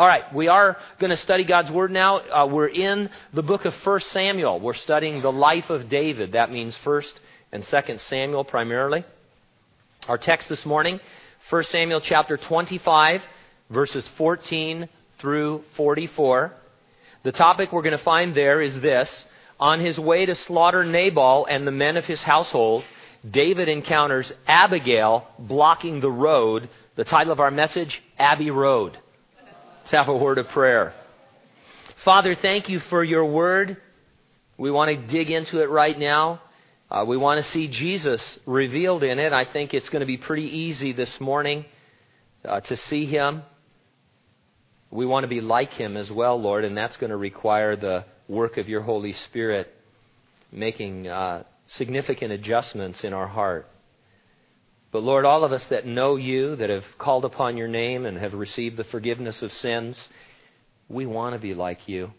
All right, we are going to study God's Word now. Uh, we're in the book of 1 Samuel. We're studying the life of David. That means 1st and 2nd Samuel primarily. Our text this morning, 1 Samuel chapter 25, verses 14 through 44. The topic we're going to find there is this. On his way to slaughter Nabal and the men of his household, David encounters Abigail blocking the road. The title of our message, Abbey Road. Let's have a word of prayer. Father, thank you for your word. We want to dig into it right now. Uh, we want to see Jesus revealed in it. I think it's going to be pretty easy this morning uh, to see him. We want to be like him as well, Lord, and that's going to require the work of your Holy Spirit making uh, significant adjustments in our heart. But Lord, all of us that know you, that have called upon your name and have received the forgiveness of sins, we want to be like you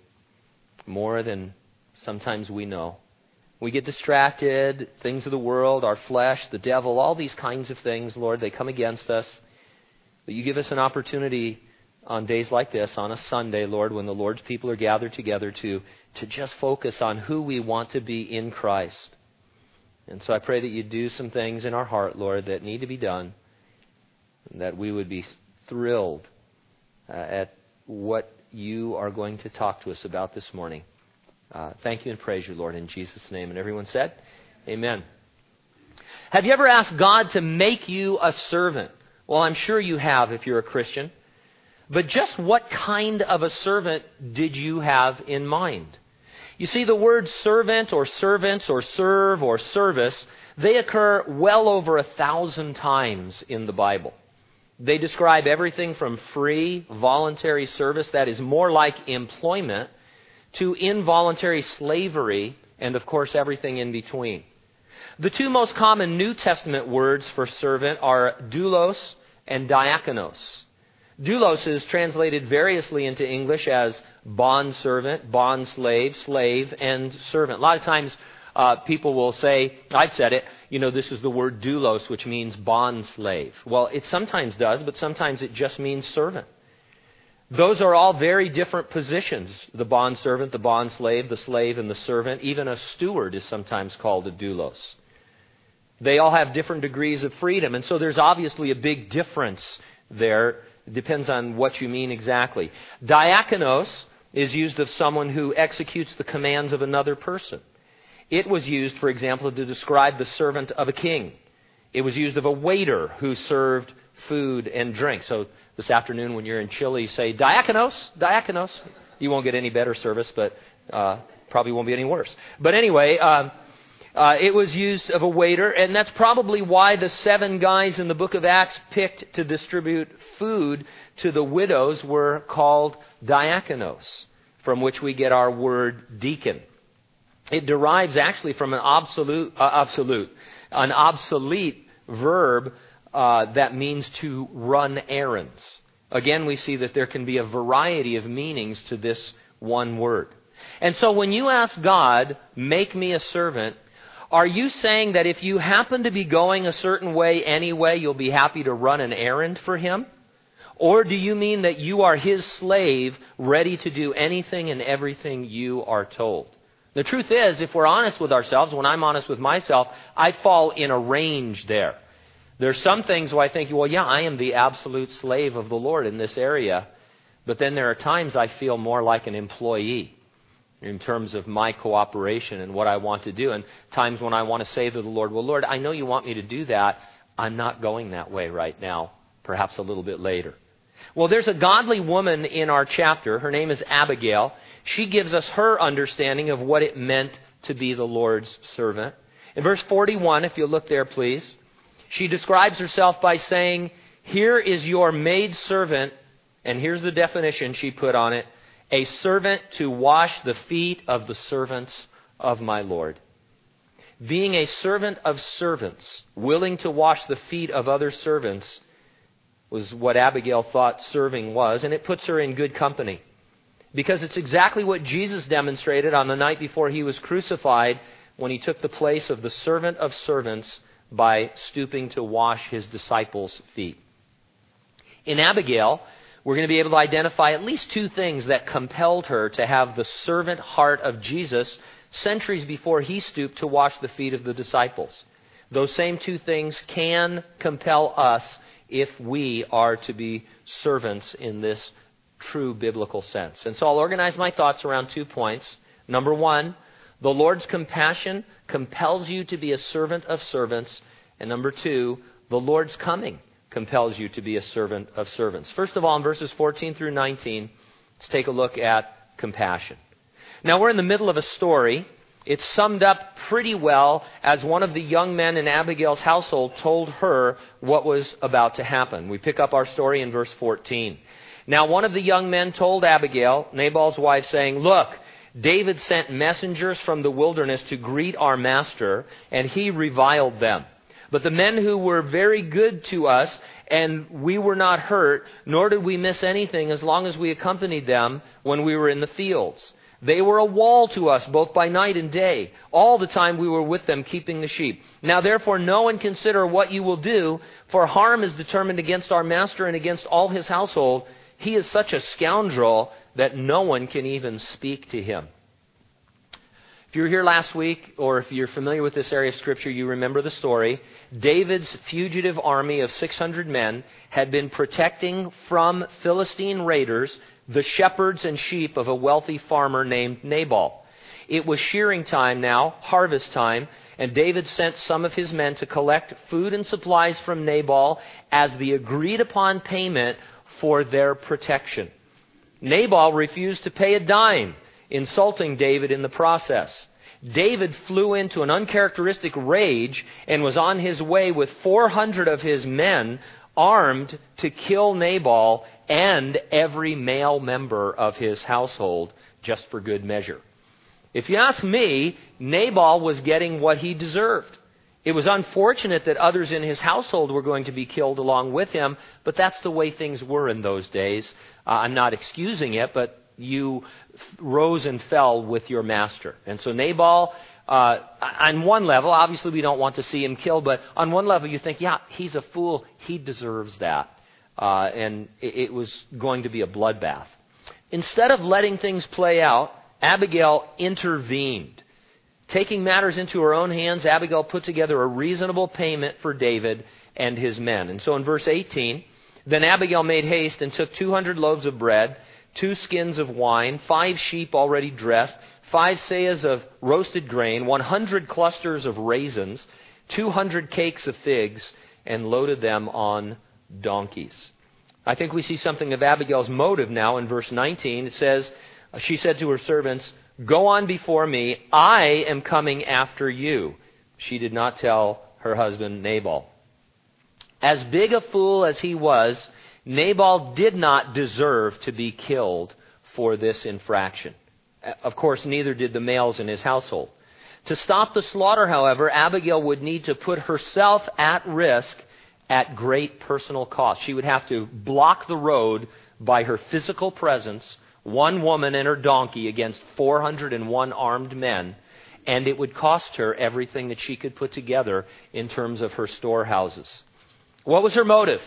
more than sometimes we know. We get distracted, things of the world, our flesh, the devil, all these kinds of things, Lord, they come against us. But you give us an opportunity on days like this, on a Sunday, Lord, when the Lord's people are gathered together to, to just focus on who we want to be in Christ. And so I pray that you do some things in our heart, Lord, that need to be done, that we would be thrilled uh, at what you are going to talk to us about this morning. Uh, thank you and praise you, Lord, in Jesus' name. And everyone said, Amen. Have you ever asked God to make you a servant? Well, I'm sure you have if you're a Christian. But just what kind of a servant did you have in mind? You see, the words servant or servants or serve or service, they occur well over a thousand times in the Bible. They describe everything from free, voluntary service, that is more like employment, to involuntary slavery, and of course everything in between. The two most common New Testament words for servant are doulos and diakonos. Doulos is translated variously into English as bond servant, bond slave, slave, and servant. A lot of times uh, people will say, I've said it, you know, this is the word doulos, which means bond slave. Well, it sometimes does, but sometimes it just means servant. Those are all very different positions the bond servant, the bond slave, the slave, and the servant. Even a steward is sometimes called a doulos. They all have different degrees of freedom, and so there's obviously a big difference there. It depends on what you mean exactly. Diakonos is used of someone who executes the commands of another person. It was used, for example, to describe the servant of a king. It was used of a waiter who served food and drink. So this afternoon, when you're in Chile, say, diakonos, diakonos. You won't get any better service, but uh, probably won't be any worse. But anyway, um, uh, it was used of a waiter, and that's probably why the seven guys in the book of Acts picked to distribute food to the widows were called diakonos, from which we get our word deacon. It derives actually from an absolute, uh, an obsolete verb uh, that means to run errands. Again, we see that there can be a variety of meanings to this one word. And so when you ask God, make me a servant, are you saying that if you happen to be going a certain way anyway, you'll be happy to run an errand for him? Or do you mean that you are his slave, ready to do anything and everything you are told? The truth is, if we're honest with ourselves, when I'm honest with myself, I fall in a range there. There's some things where I think, well, yeah, I am the absolute slave of the Lord in this area. But then there are times I feel more like an employee in terms of my cooperation and what I want to do. And times when I want to say to the Lord, Well, Lord, I know you want me to do that. I'm not going that way right now, perhaps a little bit later. Well, there's a godly woman in our chapter. Her name is Abigail. She gives us her understanding of what it meant to be the Lord's servant. In verse 41, if you'll look there, please, she describes herself by saying, Here is your maid servant, and here's the definition she put on it a servant to wash the feet of the servants of my Lord. Being a servant of servants, willing to wash the feet of other servants, was what Abigail thought serving was, and it puts her in good company. Because it's exactly what Jesus demonstrated on the night before he was crucified when he took the place of the servant of servants by stooping to wash his disciples' feet. In Abigail, we're going to be able to identify at least two things that compelled her to have the servant heart of Jesus centuries before he stooped to wash the feet of the disciples. Those same two things can compel us if we are to be servants in this true biblical sense. And so I'll organize my thoughts around two points. Number one, the Lord's compassion compels you to be a servant of servants. And number two, the Lord's coming compels you to be a servant of servants. First of all, in verses 14 through 19, let's take a look at compassion. Now, we're in the middle of a story. It's summed up pretty well as one of the young men in Abigail's household told her what was about to happen. We pick up our story in verse 14. Now, one of the young men told Abigail, Nabal's wife, saying, Look, David sent messengers from the wilderness to greet our master, and he reviled them. But the men who were very good to us, and we were not hurt, nor did we miss anything as long as we accompanied them when we were in the fields. They were a wall to us both by night and day, all the time we were with them keeping the sheep. Now therefore know and consider what you will do, for harm is determined against our master and against all his household. He is such a scoundrel that no one can even speak to him. If you were here last week, or if you're familiar with this area of Scripture, you remember the story. David's fugitive army of 600 men had been protecting from Philistine raiders the shepherds and sheep of a wealthy farmer named Nabal. It was shearing time now, harvest time, and David sent some of his men to collect food and supplies from Nabal as the agreed upon payment for their protection. Nabal refused to pay a dime insulting David in the process. David flew into an uncharacteristic rage and was on his way with 400 of his men armed to kill Nabal and every male member of his household just for good measure. If you ask me, Nabal was getting what he deserved. It was unfortunate that others in his household were going to be killed along with him, but that's the way things were in those days. Uh, I'm not excusing it, but you rose and fell with your master. And so Nabal, uh, on one level, obviously we don't want to see him killed, but on one level you think, yeah, he's a fool. He deserves that. Uh, and it, it was going to be a bloodbath. Instead of letting things play out, Abigail intervened. Taking matters into her own hands, Abigail put together a reasonable payment for David and his men. And so in verse 18, then Abigail made haste and took 200 loaves of bread two skins of wine, five sheep already dressed, five seahs of roasted grain, 100 clusters of raisins, 200 cakes of figs, and loaded them on donkeys. I think we see something of Abigail's motive now in verse 19. It says, She said to her servants, Go on before me, I am coming after you. She did not tell her husband Nabal. As big a fool as he was, Nabal did not deserve to be killed for this infraction. Of course, neither did the males in his household. To stop the slaughter, however, Abigail would need to put herself at risk at great personal cost. She would have to block the road by her physical presence, one woman and her donkey against 401 armed men, and it would cost her everything that she could put together in terms of her storehouses. What was her motive?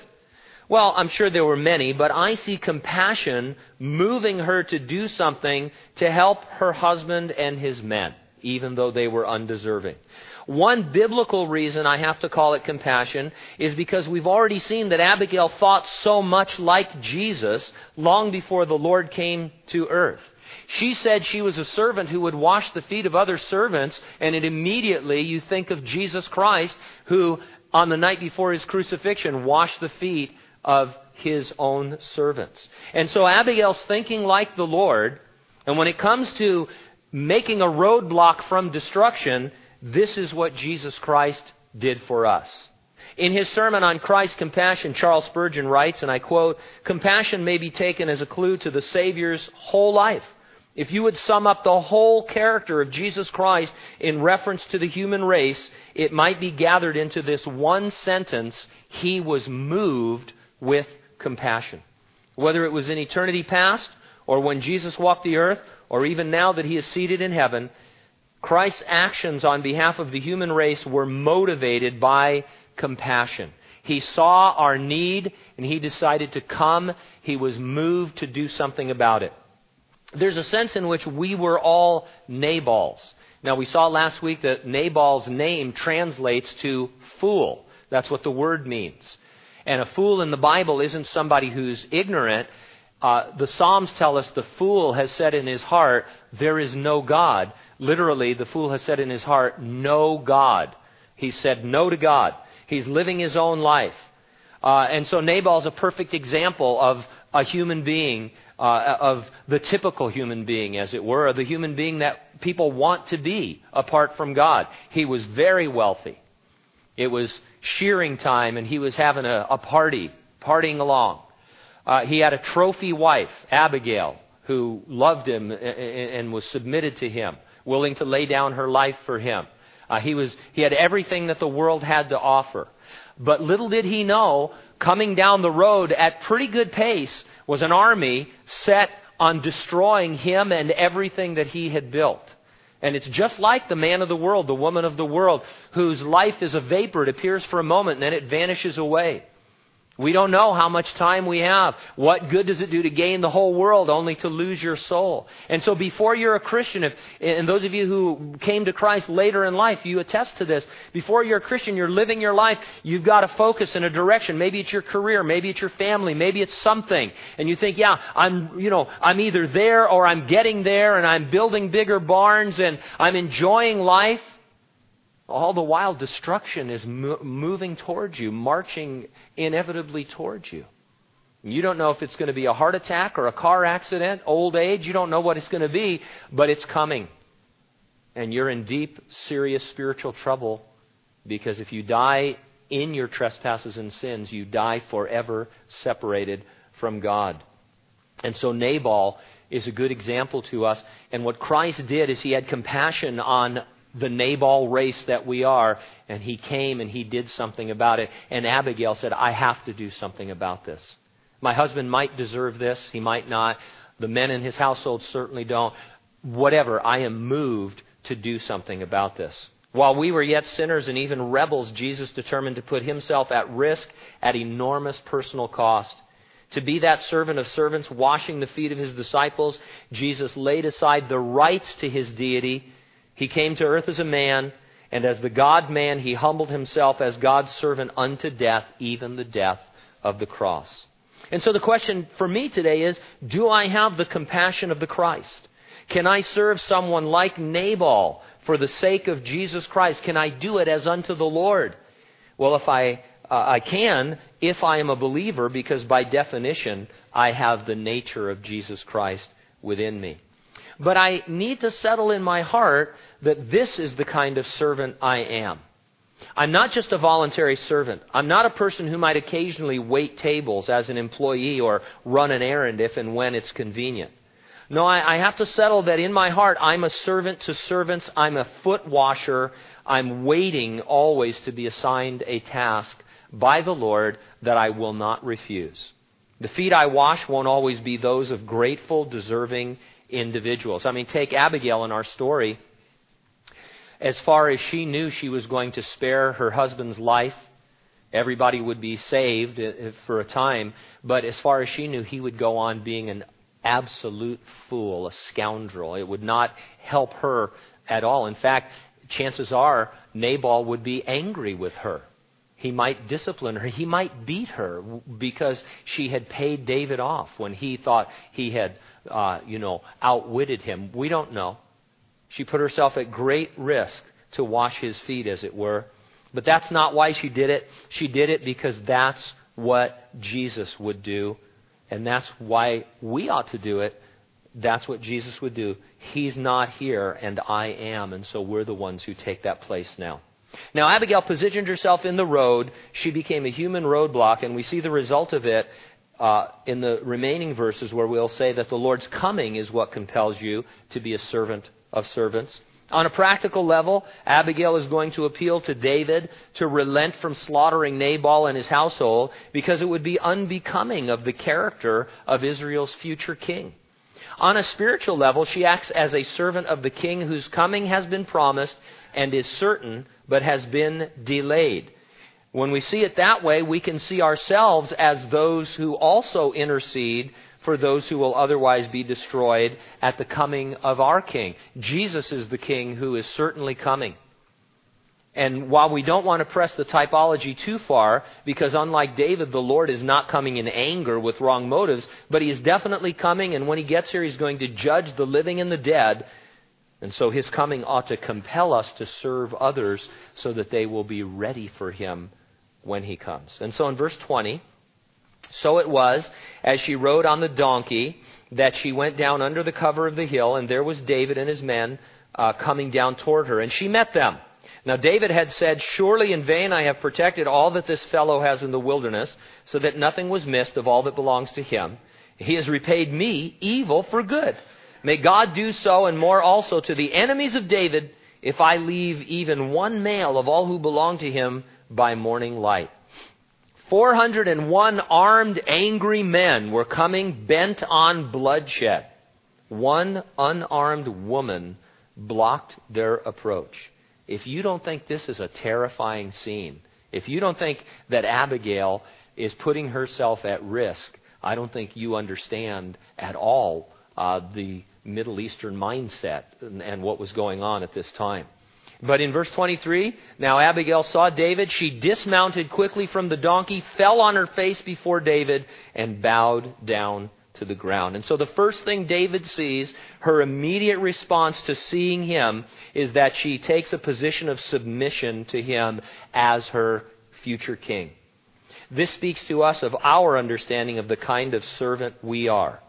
Well, I'm sure there were many, but I see compassion moving her to do something to help her husband and his men, even though they were undeserving. One biblical reason I have to call it compassion is because we've already seen that Abigail thought so much like Jesus long before the Lord came to earth. She said she was a servant who would wash the feet of other servants, and it immediately you think of Jesus Christ, who on the night before his crucifixion washed the feet of his own servants. And so Abigail's thinking like the Lord, and when it comes to making a roadblock from destruction, this is what Jesus Christ did for us. In his sermon on Christ's compassion, Charles Spurgeon writes, and I quote, Compassion may be taken as a clue to the Savior's whole life. If you would sum up the whole character of Jesus Christ in reference to the human race, it might be gathered into this one sentence He was moved with compassion. Whether it was in eternity past, or when Jesus walked the earth, or even now that he is seated in heaven, Christ's actions on behalf of the human race were motivated by compassion. He saw our need and he decided to come. He was moved to do something about it. There's a sense in which we were all Nabals. Now, we saw last week that Nabal's name translates to fool. That's what the word means. And a fool in the Bible isn't somebody who's ignorant. Uh, the Psalms tell us the fool has said in his heart, There is no God. Literally, the fool has said in his heart, No God. He said no to God. He's living his own life. Uh, and so Nabal is a perfect example of a human being, uh, of the typical human being, as it were, the human being that people want to be apart from God. He was very wealthy. It was shearing time, and he was having a, a party, partying along. Uh, he had a trophy wife, Abigail, who loved him and was submitted to him, willing to lay down her life for him. Uh, he, was, he had everything that the world had to offer. But little did he know, coming down the road at pretty good pace was an army set on destroying him and everything that he had built. And it's just like the man of the world, the woman of the world, whose life is a vapor. It appears for a moment and then it vanishes away. We don't know how much time we have. What good does it do to gain the whole world only to lose your soul? And so before you're a Christian, if, and those of you who came to Christ later in life, you attest to this. Before you're a Christian, you're living your life, you've got to focus in a direction. Maybe it's your career, maybe it's your family, maybe it's something. And you think, yeah, I'm, you know, I'm either there or I'm getting there and I'm building bigger barns and I'm enjoying life. All the while, destruction is mo- moving towards you, marching inevitably towards you. You don't know if it's going to be a heart attack or a car accident, old age. You don't know what it's going to be, but it's coming. And you're in deep, serious spiritual trouble because if you die in your trespasses and sins, you die forever separated from God. And so Nabal is a good example to us. And what Christ did is he had compassion on the Nabal race that we are. And he came and he did something about it. And Abigail said, I have to do something about this. My husband might deserve this, he might not. The men in his household certainly don't. Whatever, I am moved to do something about this. While we were yet sinners and even rebels, Jesus determined to put himself at risk at enormous personal cost. To be that servant of servants, washing the feet of his disciples, Jesus laid aside the rights to his deity he came to earth as a man, and as the God man, he humbled himself as God's servant unto death, even the death of the cross. And so the question for me today is do I have the compassion of the Christ? Can I serve someone like Nabal for the sake of Jesus Christ? Can I do it as unto the Lord? Well, if I, uh, I can, if I am a believer, because by definition, I have the nature of Jesus Christ within me. But I need to settle in my heart that this is the kind of servant I am. I'm not just a voluntary servant. I'm not a person who might occasionally wait tables as an employee or run an errand if and when it's convenient. No, I, I, have to settle that in my heart I'm a servant to servants. I'm a foot washer. I'm waiting always to be assigned a task by the Lord that I will not refuse. The feet I wash won't always be those of grateful, deserving individuals. I mean, take Abigail in our story. As far as she knew she was going to spare her husband's life, everybody would be saved for a time. But as far as she knew, he would go on being an absolute fool, a scoundrel. It would not help her at all. In fact, chances are Nabal would be angry with her. He might discipline her. He might beat her because she had paid David off when he thought he had, uh, you know, outwitted him. We don't know. She put herself at great risk to wash his feet, as it were. But that's not why she did it. She did it because that's what Jesus would do. And that's why we ought to do it. That's what Jesus would do. He's not here, and I am. And so we're the ones who take that place now. Now, Abigail positioned herself in the road. She became a human roadblock, and we see the result of it uh, in the remaining verses where we'll say that the Lord's coming is what compels you to be a servant of servants. On a practical level, Abigail is going to appeal to David to relent from slaughtering Nabal and his household because it would be unbecoming of the character of Israel's future king. On a spiritual level, she acts as a servant of the king whose coming has been promised and is certain but has been delayed. When we see it that way, we can see ourselves as those who also intercede for those who will otherwise be destroyed at the coming of our King. Jesus is the King who is certainly coming. And while we don't want to press the typology too far, because unlike David, the Lord is not coming in anger with wrong motives, but he is definitely coming, and when he gets here, he's going to judge the living and the dead. And so his coming ought to compel us to serve others so that they will be ready for him when he comes. And so in verse 20, so it was, as she rode on the donkey, that she went down under the cover of the hill, and there was David and his men uh, coming down toward her, and she met them. Now David had said, Surely in vain I have protected all that this fellow has in the wilderness, so that nothing was missed of all that belongs to him. He has repaid me evil for good. May God do so and more also to the enemies of David if I leave even one male of all who belong to him by morning light. 401 armed, angry men were coming bent on bloodshed. One unarmed woman blocked their approach. If you don't think this is a terrifying scene, if you don't think that Abigail is putting herself at risk, I don't think you understand at all uh, the Middle Eastern mindset and, and what was going on at this time. But in verse 23, now Abigail saw David. She dismounted quickly from the donkey, fell on her face before David, and bowed down to the ground. And so the first thing David sees, her immediate response to seeing him, is that she takes a position of submission to him as her future king. This speaks to us of our understanding of the kind of servant we are.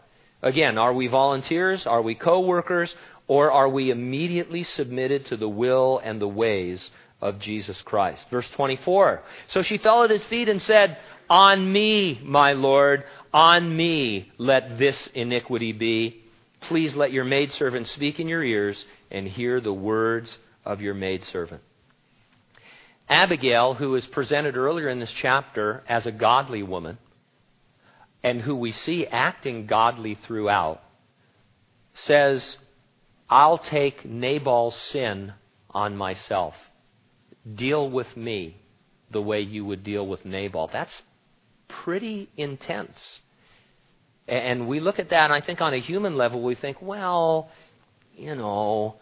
Again, are we volunteers? Are we co workers? Or are we immediately submitted to the will and the ways of Jesus Christ? Verse 24. So she fell at his feet and said, On me, my Lord, on me let this iniquity be. Please let your maidservant speak in your ears and hear the words of your maidservant. Abigail, who is presented earlier in this chapter as a godly woman, and who we see acting godly throughout, says, I'll take Nabal's sin on myself. Deal with me the way you would deal with Nabal. That's pretty intense. And we look at that, and I think on a human level, we think, well, you know,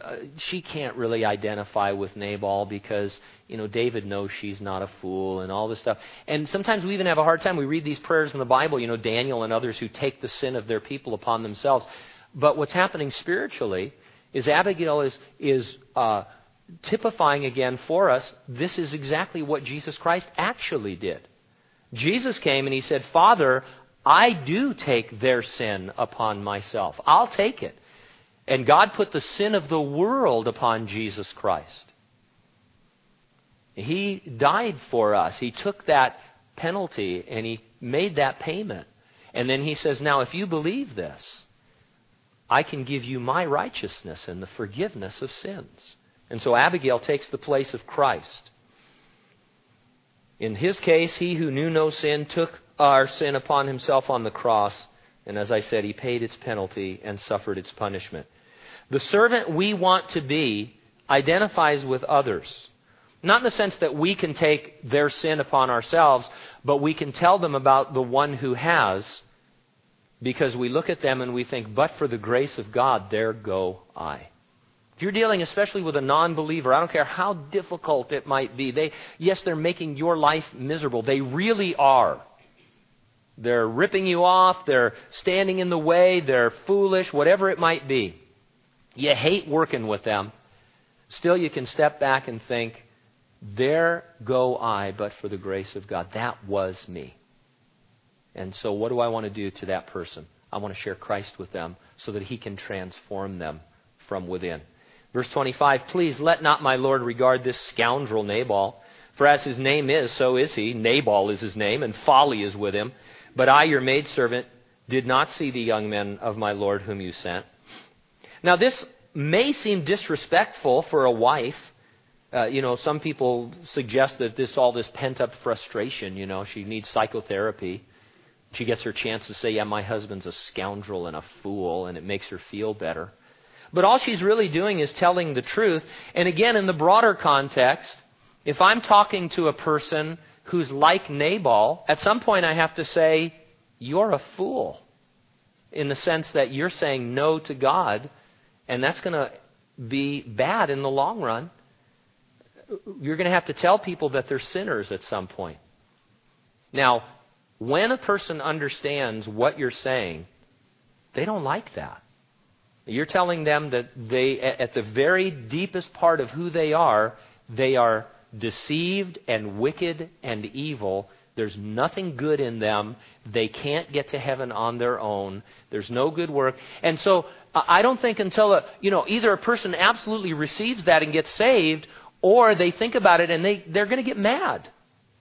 uh, she can't really identify with Nabal because, you know, David knows she's not a fool and all this stuff. And sometimes we even have a hard time. We read these prayers in the Bible, you know, Daniel and others who take the sin of their people upon themselves. But what's happening spiritually is Abigail is, is uh, typifying again for us this is exactly what Jesus Christ actually did. Jesus came and he said, Father, I do take their sin upon myself. I'll take it. And God put the sin of the world upon Jesus Christ. He died for us. He took that penalty and he made that payment. And then he says, Now, if you believe this, I can give you my righteousness and the forgiveness of sins. And so Abigail takes the place of Christ. In his case, he who knew no sin took our sin upon himself on the cross. And as I said, he paid its penalty and suffered its punishment. The servant we want to be identifies with others. Not in the sense that we can take their sin upon ourselves, but we can tell them about the one who has, because we look at them and we think, but for the grace of God, there go I. If you're dealing especially with a non believer, I don't care how difficult it might be, they, yes, they're making your life miserable. They really are. They're ripping you off. They're standing in the way. They're foolish, whatever it might be. You hate working with them. Still, you can step back and think, there go I, but for the grace of God. That was me. And so, what do I want to do to that person? I want to share Christ with them so that he can transform them from within. Verse 25 Please let not my Lord regard this scoundrel Nabal, for as his name is, so is he. Nabal is his name, and folly is with him. But I, your maidservant, did not see the young men of my Lord whom you sent. Now, this may seem disrespectful for a wife. Uh, you know, some people suggest that this all this pent up frustration. You know, she needs psychotherapy. She gets her chance to say, "Yeah, my husband's a scoundrel and a fool," and it makes her feel better. But all she's really doing is telling the truth. And again, in the broader context, If I'm talking to a person who's like Nabal, at some point I have to say, You're a fool. In the sense that you're saying no to God, and that's going to be bad in the long run. You're going to have to tell people that they're sinners at some point. Now, when a person understands what you're saying, they don't like that. You're telling them that they, at the very deepest part of who they are, they are deceived and wicked and evil. There's nothing good in them. They can't get to heaven on their own. There's no good work. And so I don't think until a, you know either a person absolutely receives that and gets saved, or they think about it and they they're going to get mad.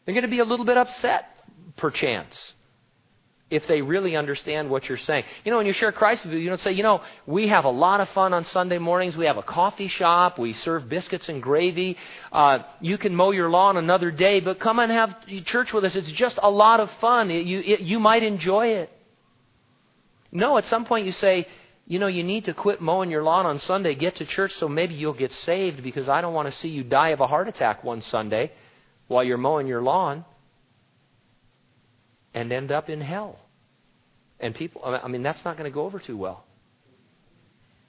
They're going to be a little bit upset, perchance if they really understand what you're saying. You know, when you share Christ with people, you don't say, you know, we have a lot of fun on Sunday mornings. We have a coffee shop. We serve biscuits and gravy. Uh, you can mow your lawn another day, but come and have church with us. It's just a lot of fun. It, you, it, you might enjoy it. No, at some point you say, you know, you need to quit mowing your lawn on Sunday, get to church so maybe you'll get saved because I don't want to see you die of a heart attack one Sunday while you're mowing your lawn and end up in hell. And people, I mean, that's not going to go over too well.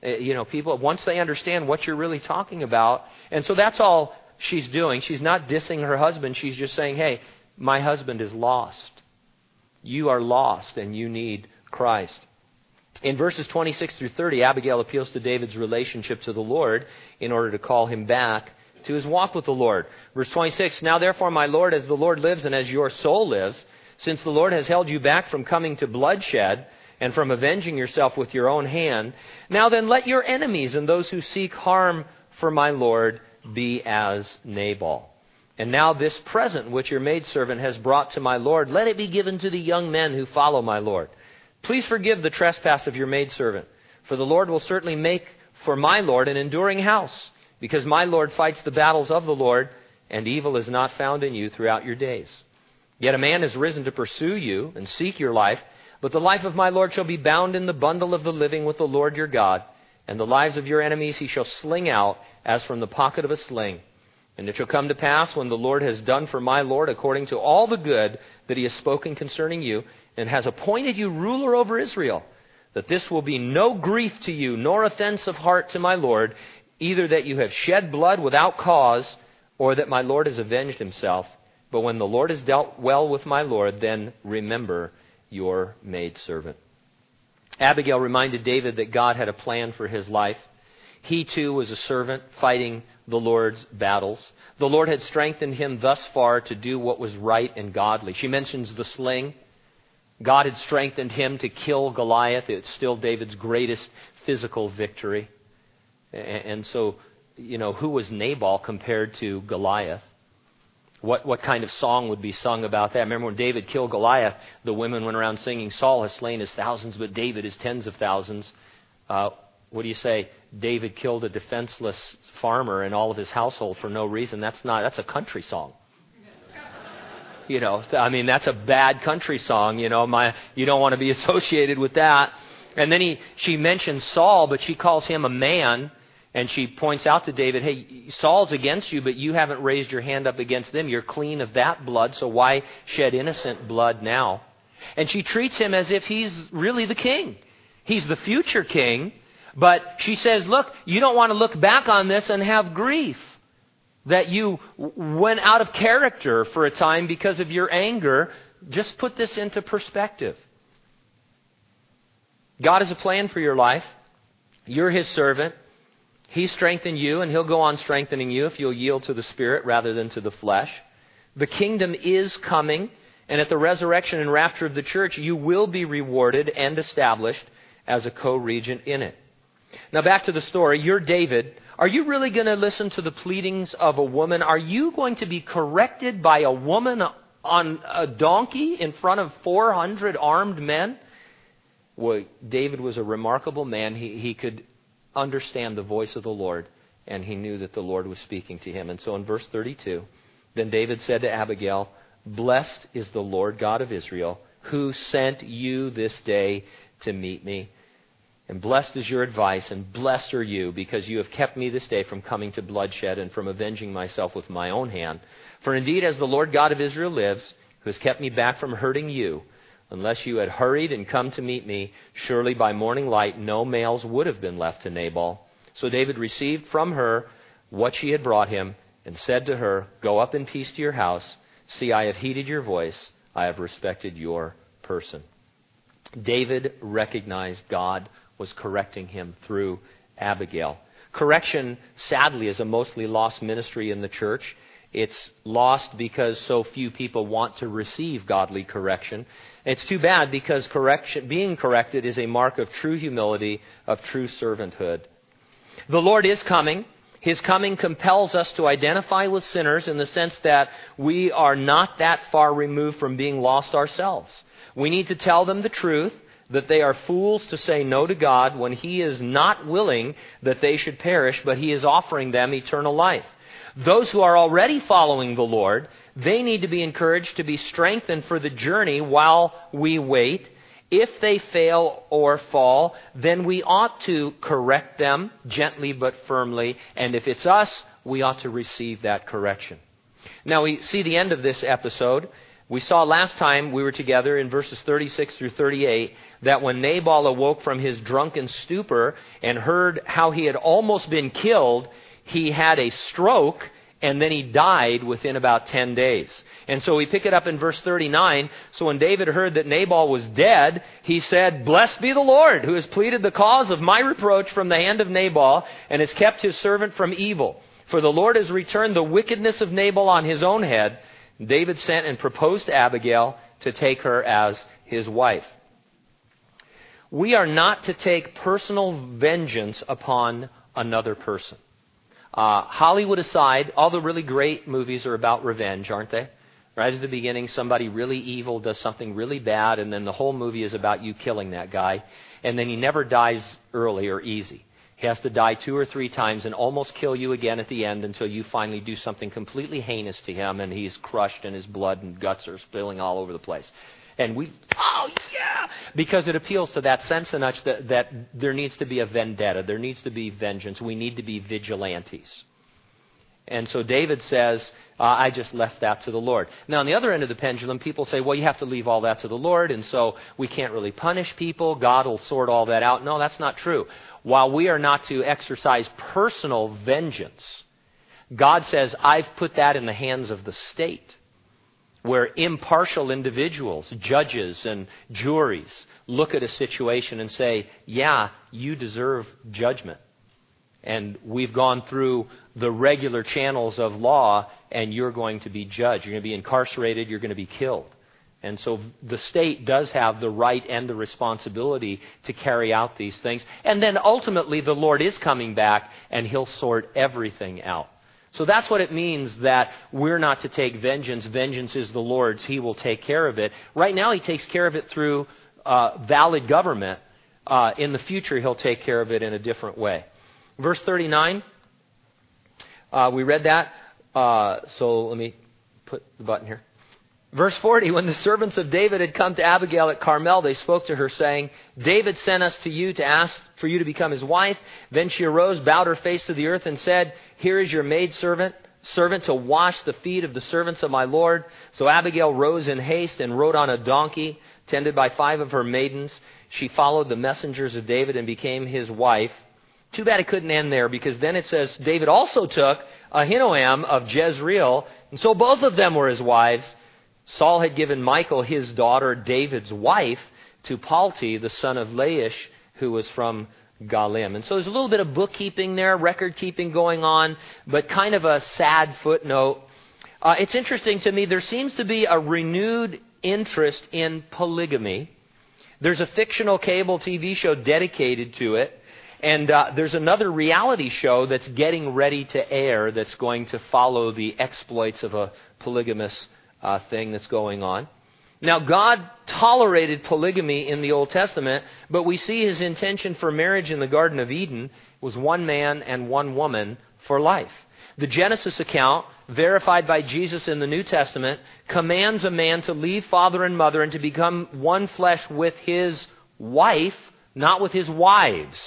Uh, you know, people, once they understand what you're really talking about, and so that's all she's doing. She's not dissing her husband. She's just saying, hey, my husband is lost. You are lost and you need Christ. In verses 26 through 30, Abigail appeals to David's relationship to the Lord in order to call him back to his walk with the Lord. Verse 26 Now therefore, my Lord, as the Lord lives and as your soul lives, since the Lord has held you back from coming to bloodshed and from avenging yourself with your own hand, now then let your enemies and those who seek harm for my Lord be as Nabal. And now this present which your maidservant has brought to my Lord, let it be given to the young men who follow my Lord. Please forgive the trespass of your maidservant, for the Lord will certainly make for my Lord an enduring house, because my Lord fights the battles of the Lord, and evil is not found in you throughout your days. Yet a man has risen to pursue you and seek your life, but the life of my Lord shall be bound in the bundle of the living with the Lord your God, and the lives of your enemies he shall sling out as from the pocket of a sling. And it shall come to pass when the Lord has done for my Lord according to all the good that he has spoken concerning you, and has appointed you ruler over Israel, that this will be no grief to you, nor offense of heart to my Lord, either that you have shed blood without cause, or that my Lord has avenged himself. But when the Lord has dealt well with my Lord, then remember your maidservant. Abigail reminded David that God had a plan for his life. He too was a servant fighting the Lord's battles. The Lord had strengthened him thus far to do what was right and godly. She mentions the sling. God had strengthened him to kill Goliath. It's still David's greatest physical victory. And so, you know, who was Nabal compared to Goliath? What, what kind of song would be sung about that? Remember when David killed Goliath, the women went around singing, Saul has slain his thousands, but David his tens of thousands. Uh, what do you say? David killed a defenseless farmer and all of his household for no reason. That's not, that's a country song. You know, I mean, that's a bad country song. You know, my, you don't want to be associated with that. And then he, she mentions Saul, but she calls him a man and she points out to David, hey, Saul's against you, but you haven't raised your hand up against them. You're clean of that blood, so why shed innocent blood now? And she treats him as if he's really the king. He's the future king, but she says, look, you don't want to look back on this and have grief that you went out of character for a time because of your anger. Just put this into perspective. God has a plan for your life. You're his servant. He strengthened you, and He'll go on strengthening you if you'll yield to the Spirit rather than to the flesh. The kingdom is coming, and at the resurrection and rapture of the church, you will be rewarded and established as a co regent in it. Now, back to the story. You're David. Are you really going to listen to the pleadings of a woman? Are you going to be corrected by a woman on a donkey in front of 400 armed men? Well, David was a remarkable man. He, he could understand the voice of the Lord, and he knew that the Lord was speaking to him. And so in verse 32, then David said to Abigail, Blessed is the Lord God of Israel, who sent you this day to meet me. And blessed is your advice, and blessed are you, because you have kept me this day from coming to bloodshed and from avenging myself with my own hand. For indeed, as the Lord God of Israel lives, who has kept me back from hurting you, unless you had hurried and come to meet me, surely by morning light no males would have been left to Nabal. So David received from her what she had brought him, and said to her, Go up in peace to your house. See, I have heeded your voice, I have respected your person. David recognized God was correcting him through Abigail. Correction, sadly, is a mostly lost ministry in the church. It's lost because so few people want to receive godly correction. It's too bad because correction, being corrected is a mark of true humility, of true servanthood. The Lord is coming. His coming compels us to identify with sinners in the sense that we are not that far removed from being lost ourselves. We need to tell them the truth that they are fools to say no to God when He is not willing that they should perish, but He is offering them eternal life. Those who are already following the Lord, they need to be encouraged to be strengthened for the journey while we wait. If they fail or fall, then we ought to correct them gently but firmly, and if it's us, we ought to receive that correction. Now we see the end of this episode. We saw last time we were together in verses 36 through 38 that when Nabal awoke from his drunken stupor and heard how he had almost been killed, he had a stroke and then he died within about 10 days. And so we pick it up in verse 39. So when David heard that Nabal was dead, he said, Blessed be the Lord, who has pleaded the cause of my reproach from the hand of Nabal and has kept his servant from evil. For the Lord has returned the wickedness of Nabal on his own head David sent and proposed to Abigail to take her as his wife. We are not to take personal vengeance upon another person. Uh, Hollywood aside, all the really great movies are about revenge, aren't they? Right at the beginning, somebody really evil does something really bad, and then the whole movie is about you killing that guy, and then he never dies early or easy. He has to die two or three times and almost kill you again at the end until you finally do something completely heinous to him and he's crushed and his blood and guts are spilling all over the place. And we, oh yeah! Because it appeals to that sense in us that, that there needs to be a vendetta. There needs to be vengeance. We need to be vigilantes. And so David says, uh, I just left that to the Lord. Now, on the other end of the pendulum, people say, well, you have to leave all that to the Lord, and so we can't really punish people. God will sort all that out. No, that's not true. While we are not to exercise personal vengeance, God says, I've put that in the hands of the state, where impartial individuals, judges, and juries look at a situation and say, yeah, you deserve judgment and we've gone through the regular channels of law, and you're going to be judged. You're going to be incarcerated, you're going to be killed. And so the state does have the right and the responsibility to carry out these things. And then ultimately, the Lord is coming back, and He'll sort everything out. So that's what it means that we're not to take vengeance. Vengeance is the Lord's. He will take care of it. Right now, He takes care of it through uh, valid government. Uh, in the future, He'll take care of it in a different way. Verse 39, uh, we read that. Uh, so let me put the button here. Verse 40 When the servants of David had come to Abigail at Carmel, they spoke to her, saying, David sent us to you to ask for you to become his wife. Then she arose, bowed her face to the earth, and said, Here is your maidservant, servant to wash the feet of the servants of my Lord. So Abigail rose in haste and rode on a donkey, tended by five of her maidens. She followed the messengers of David and became his wife. Too bad it couldn't end there because then it says David also took Ahinoam of Jezreel, and so both of them were his wives. Saul had given Michal, his daughter, David's wife, to Palti, the son of Laish, who was from Galim. And so there's a little bit of bookkeeping there, record keeping going on, but kind of a sad footnote. Uh, it's interesting to me, there seems to be a renewed interest in polygamy. There's a fictional cable TV show dedicated to it. And uh, there's another reality show that's getting ready to air that's going to follow the exploits of a polygamous uh, thing that's going on. Now, God tolerated polygamy in the Old Testament, but we see his intention for marriage in the Garden of Eden was one man and one woman for life. The Genesis account, verified by Jesus in the New Testament, commands a man to leave father and mother and to become one flesh with his wife not with his wives.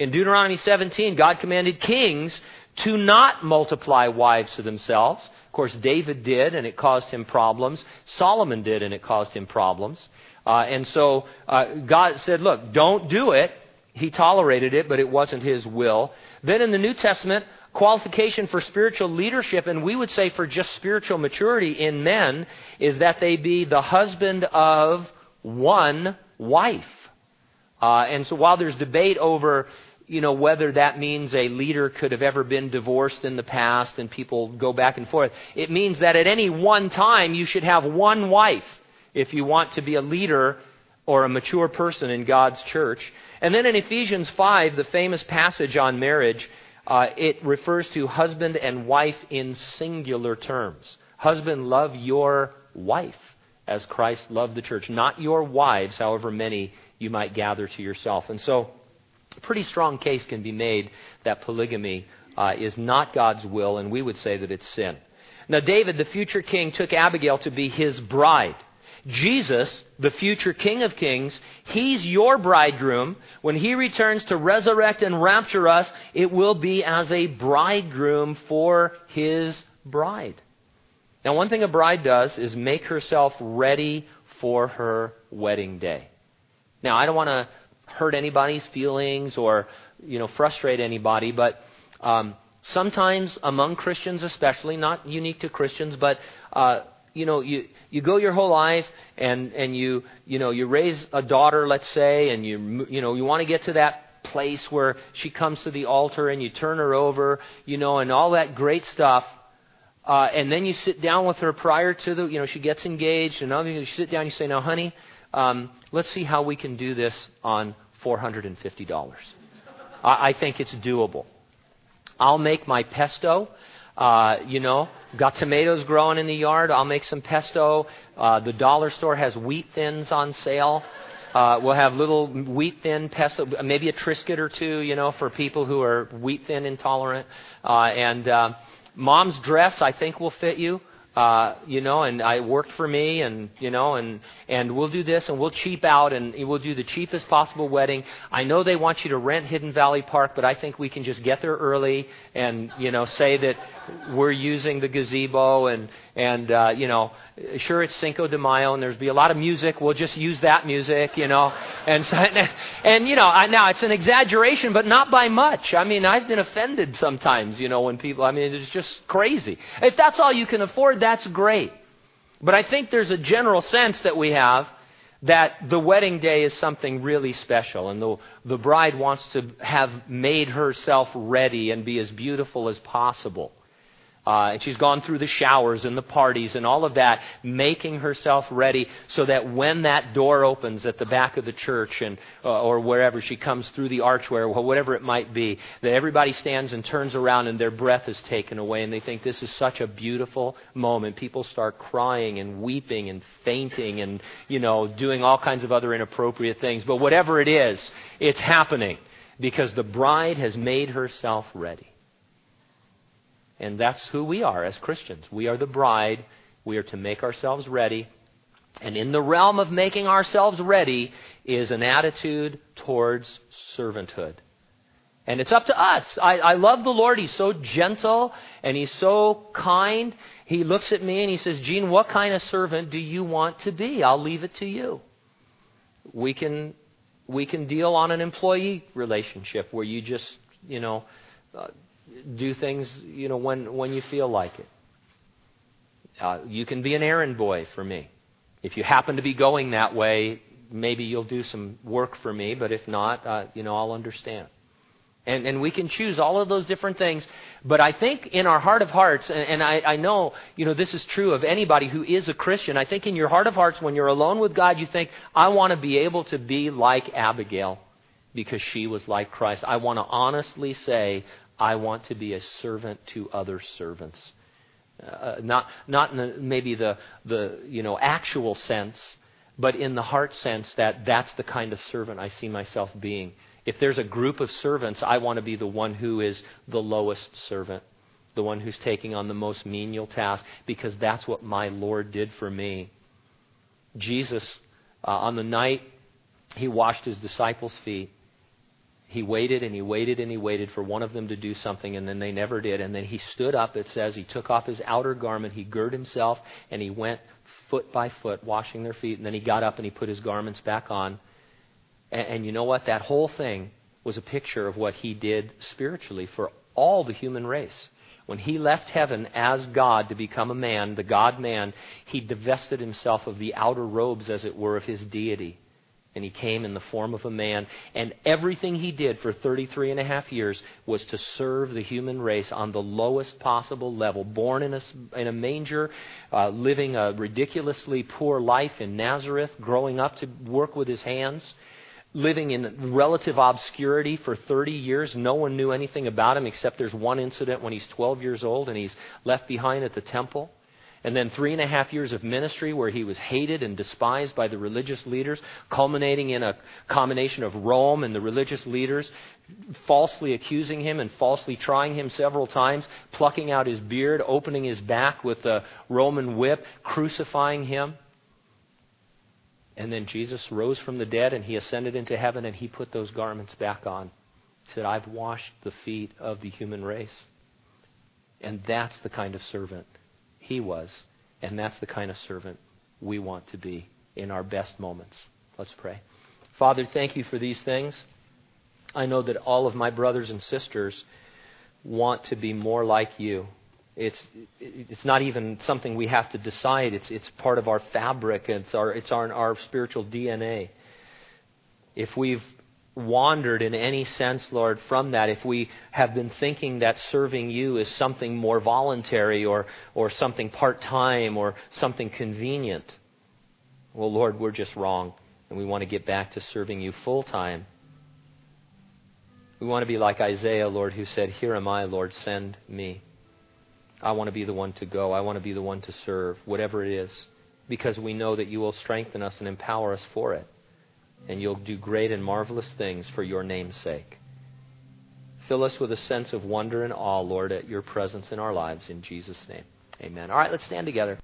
In Deuteronomy 17, God commanded kings to not multiply wives to themselves. Of course, David did, and it caused him problems. Solomon did, and it caused him problems. Uh, and so uh, God said, look, don't do it. He tolerated it, but it wasn't his will. Then in the New Testament, qualification for spiritual leadership, and we would say for just spiritual maturity in men, is that they be the husband of one wife. Uh, and so while there's debate over you know, whether that means a leader could have ever been divorced in the past and people go back and forth. It means that at any one time you should have one wife if you want to be a leader or a mature person in God's church. And then in Ephesians 5, the famous passage on marriage, uh, it refers to husband and wife in singular terms. Husband, love your wife as Christ loved the church, not your wives, however many you might gather to yourself. And so, a pretty strong case can be made that polygamy uh, is not God's will, and we would say that it's sin. Now, David, the future king, took Abigail to be his bride. Jesus, the future King of Kings, He's your bridegroom. When He returns to resurrect and rapture us, it will be as a bridegroom for His bride. Now, one thing a bride does is make herself ready for her wedding day. Now, I don't want to hurt anybody's feelings or you know frustrate anybody, but um, sometimes among Christians, especially not unique to Christians, but uh, you know you you go your whole life and and you you know you raise a daughter, let's say, and you you know you want to get to that place where she comes to the altar and you turn her over, you know, and all that great stuff. Uh, and then you sit down with her prior to the, you know, she gets engaged, and other you sit down. and You say, "Now, honey, um, let's see how we can do this on $450. I, I think it's doable. I'll make my pesto. Uh, you know, got tomatoes growing in the yard. I'll make some pesto. Uh, the dollar store has wheat thins on sale. Uh, we'll have little wheat thin pesto, maybe a Triscuit or two, you know, for people who are wheat thin intolerant. Uh, and uh, mom's dress, I think, will fit you uh, you know, and I worked for me, and you know, and and we'll do this, and we'll cheap out, and we'll do the cheapest possible wedding. I know they want you to rent Hidden Valley Park, but I think we can just get there early, and you know, say that we're using the gazebo, and and uh, you know, sure it's Cinco de Mayo, and there's be a lot of music. We'll just use that music, you know, and so, and you know, I, now it's an exaggeration, but not by much. I mean, I've been offended sometimes, you know, when people. I mean, it's just crazy. If that's all you can afford that's great. But I think there's a general sense that we have that the wedding day is something really special, and the, the bride wants to have made herself ready and be as beautiful as possible. Uh, and she's gone through the showers and the parties and all of that, making herself ready so that when that door opens at the back of the church and uh, or wherever she comes through the archway or whatever it might be, that everybody stands and turns around and their breath is taken away and they think this is such a beautiful moment. People start crying and weeping and fainting and you know doing all kinds of other inappropriate things. But whatever it is, it's happening because the bride has made herself ready. And that's who we are as Christians. We are the bride. We are to make ourselves ready. And in the realm of making ourselves ready is an attitude towards servanthood. And it's up to us. I, I, love the Lord. He's so gentle and He's so kind. He looks at me and He says, Gene, what kind of servant do you want to be? I'll leave it to you. We can, we can deal on an employee relationship where you just, you know, uh, do things, you know, when, when you feel like it. Uh, you can be an errand boy for me. If you happen to be going that way, maybe you'll do some work for me, but if not, uh, you know, I'll understand. And, and we can choose all of those different things. But I think in our heart of hearts, and, and I, I know, you know, this is true of anybody who is a Christian. I think in your heart of hearts, when you're alone with God, you think, I want to be able to be like Abigail because she was like Christ. I want to honestly say, I want to be a servant to other servants. Uh, not not in the, maybe the, the you know actual sense, but in the heart sense that that's the kind of servant I see myself being. If there's a group of servants, I want to be the one who is the lowest servant, the one who's taking on the most menial task, because that's what my Lord did for me. Jesus, uh, on the night he washed his disciples' feet. He waited and he waited and he waited for one of them to do something, and then they never did. And then he stood up, it says, he took off his outer garment, he girded himself, and he went foot by foot, washing their feet. And then he got up and he put his garments back on. And, and you know what? That whole thing was a picture of what he did spiritually for all the human race. When he left heaven as God to become a man, the God man, he divested himself of the outer robes, as it were, of his deity. And he came in the form of a man. And everything he did for 33 and a half years was to serve the human race on the lowest possible level. Born in a, in a manger, uh, living a ridiculously poor life in Nazareth, growing up to work with his hands living in relative obscurity for 30 years. No one knew anything about him except there's one incident when he's 12 years old and he's left behind at the temple. And then three and a half years of ministry where he was hated and despised by the religious leaders, culminating in a combination of Rome and the religious leaders falsely accusing him and falsely trying him several times, plucking out his beard, opening his back with a Roman whip, crucifying him. And then Jesus rose from the dead and he ascended into heaven and he put those garments back on. He said, I've washed the feet of the human race. And that's the kind of servant he was. And that's the kind of servant we want to be in our best moments. Let's pray. Father, thank you for these things. I know that all of my brothers and sisters want to be more like you. It's, it's not even something we have to decide. It's, it's part of our fabric. It's, our, it's our, our spiritual DNA. If we've wandered in any sense, Lord, from that, if we have been thinking that serving you is something more voluntary or, or something part time or something convenient, well, Lord, we're just wrong. And we want to get back to serving you full time. We want to be like Isaiah, Lord, who said, Here am I, Lord, send me. I want to be the one to go. I want to be the one to serve, whatever it is, because we know that you will strengthen us and empower us for it. And you'll do great and marvelous things for your name's sake. Fill us with a sense of wonder and awe, Lord, at your presence in our lives. In Jesus' name. Amen. All right, let's stand together.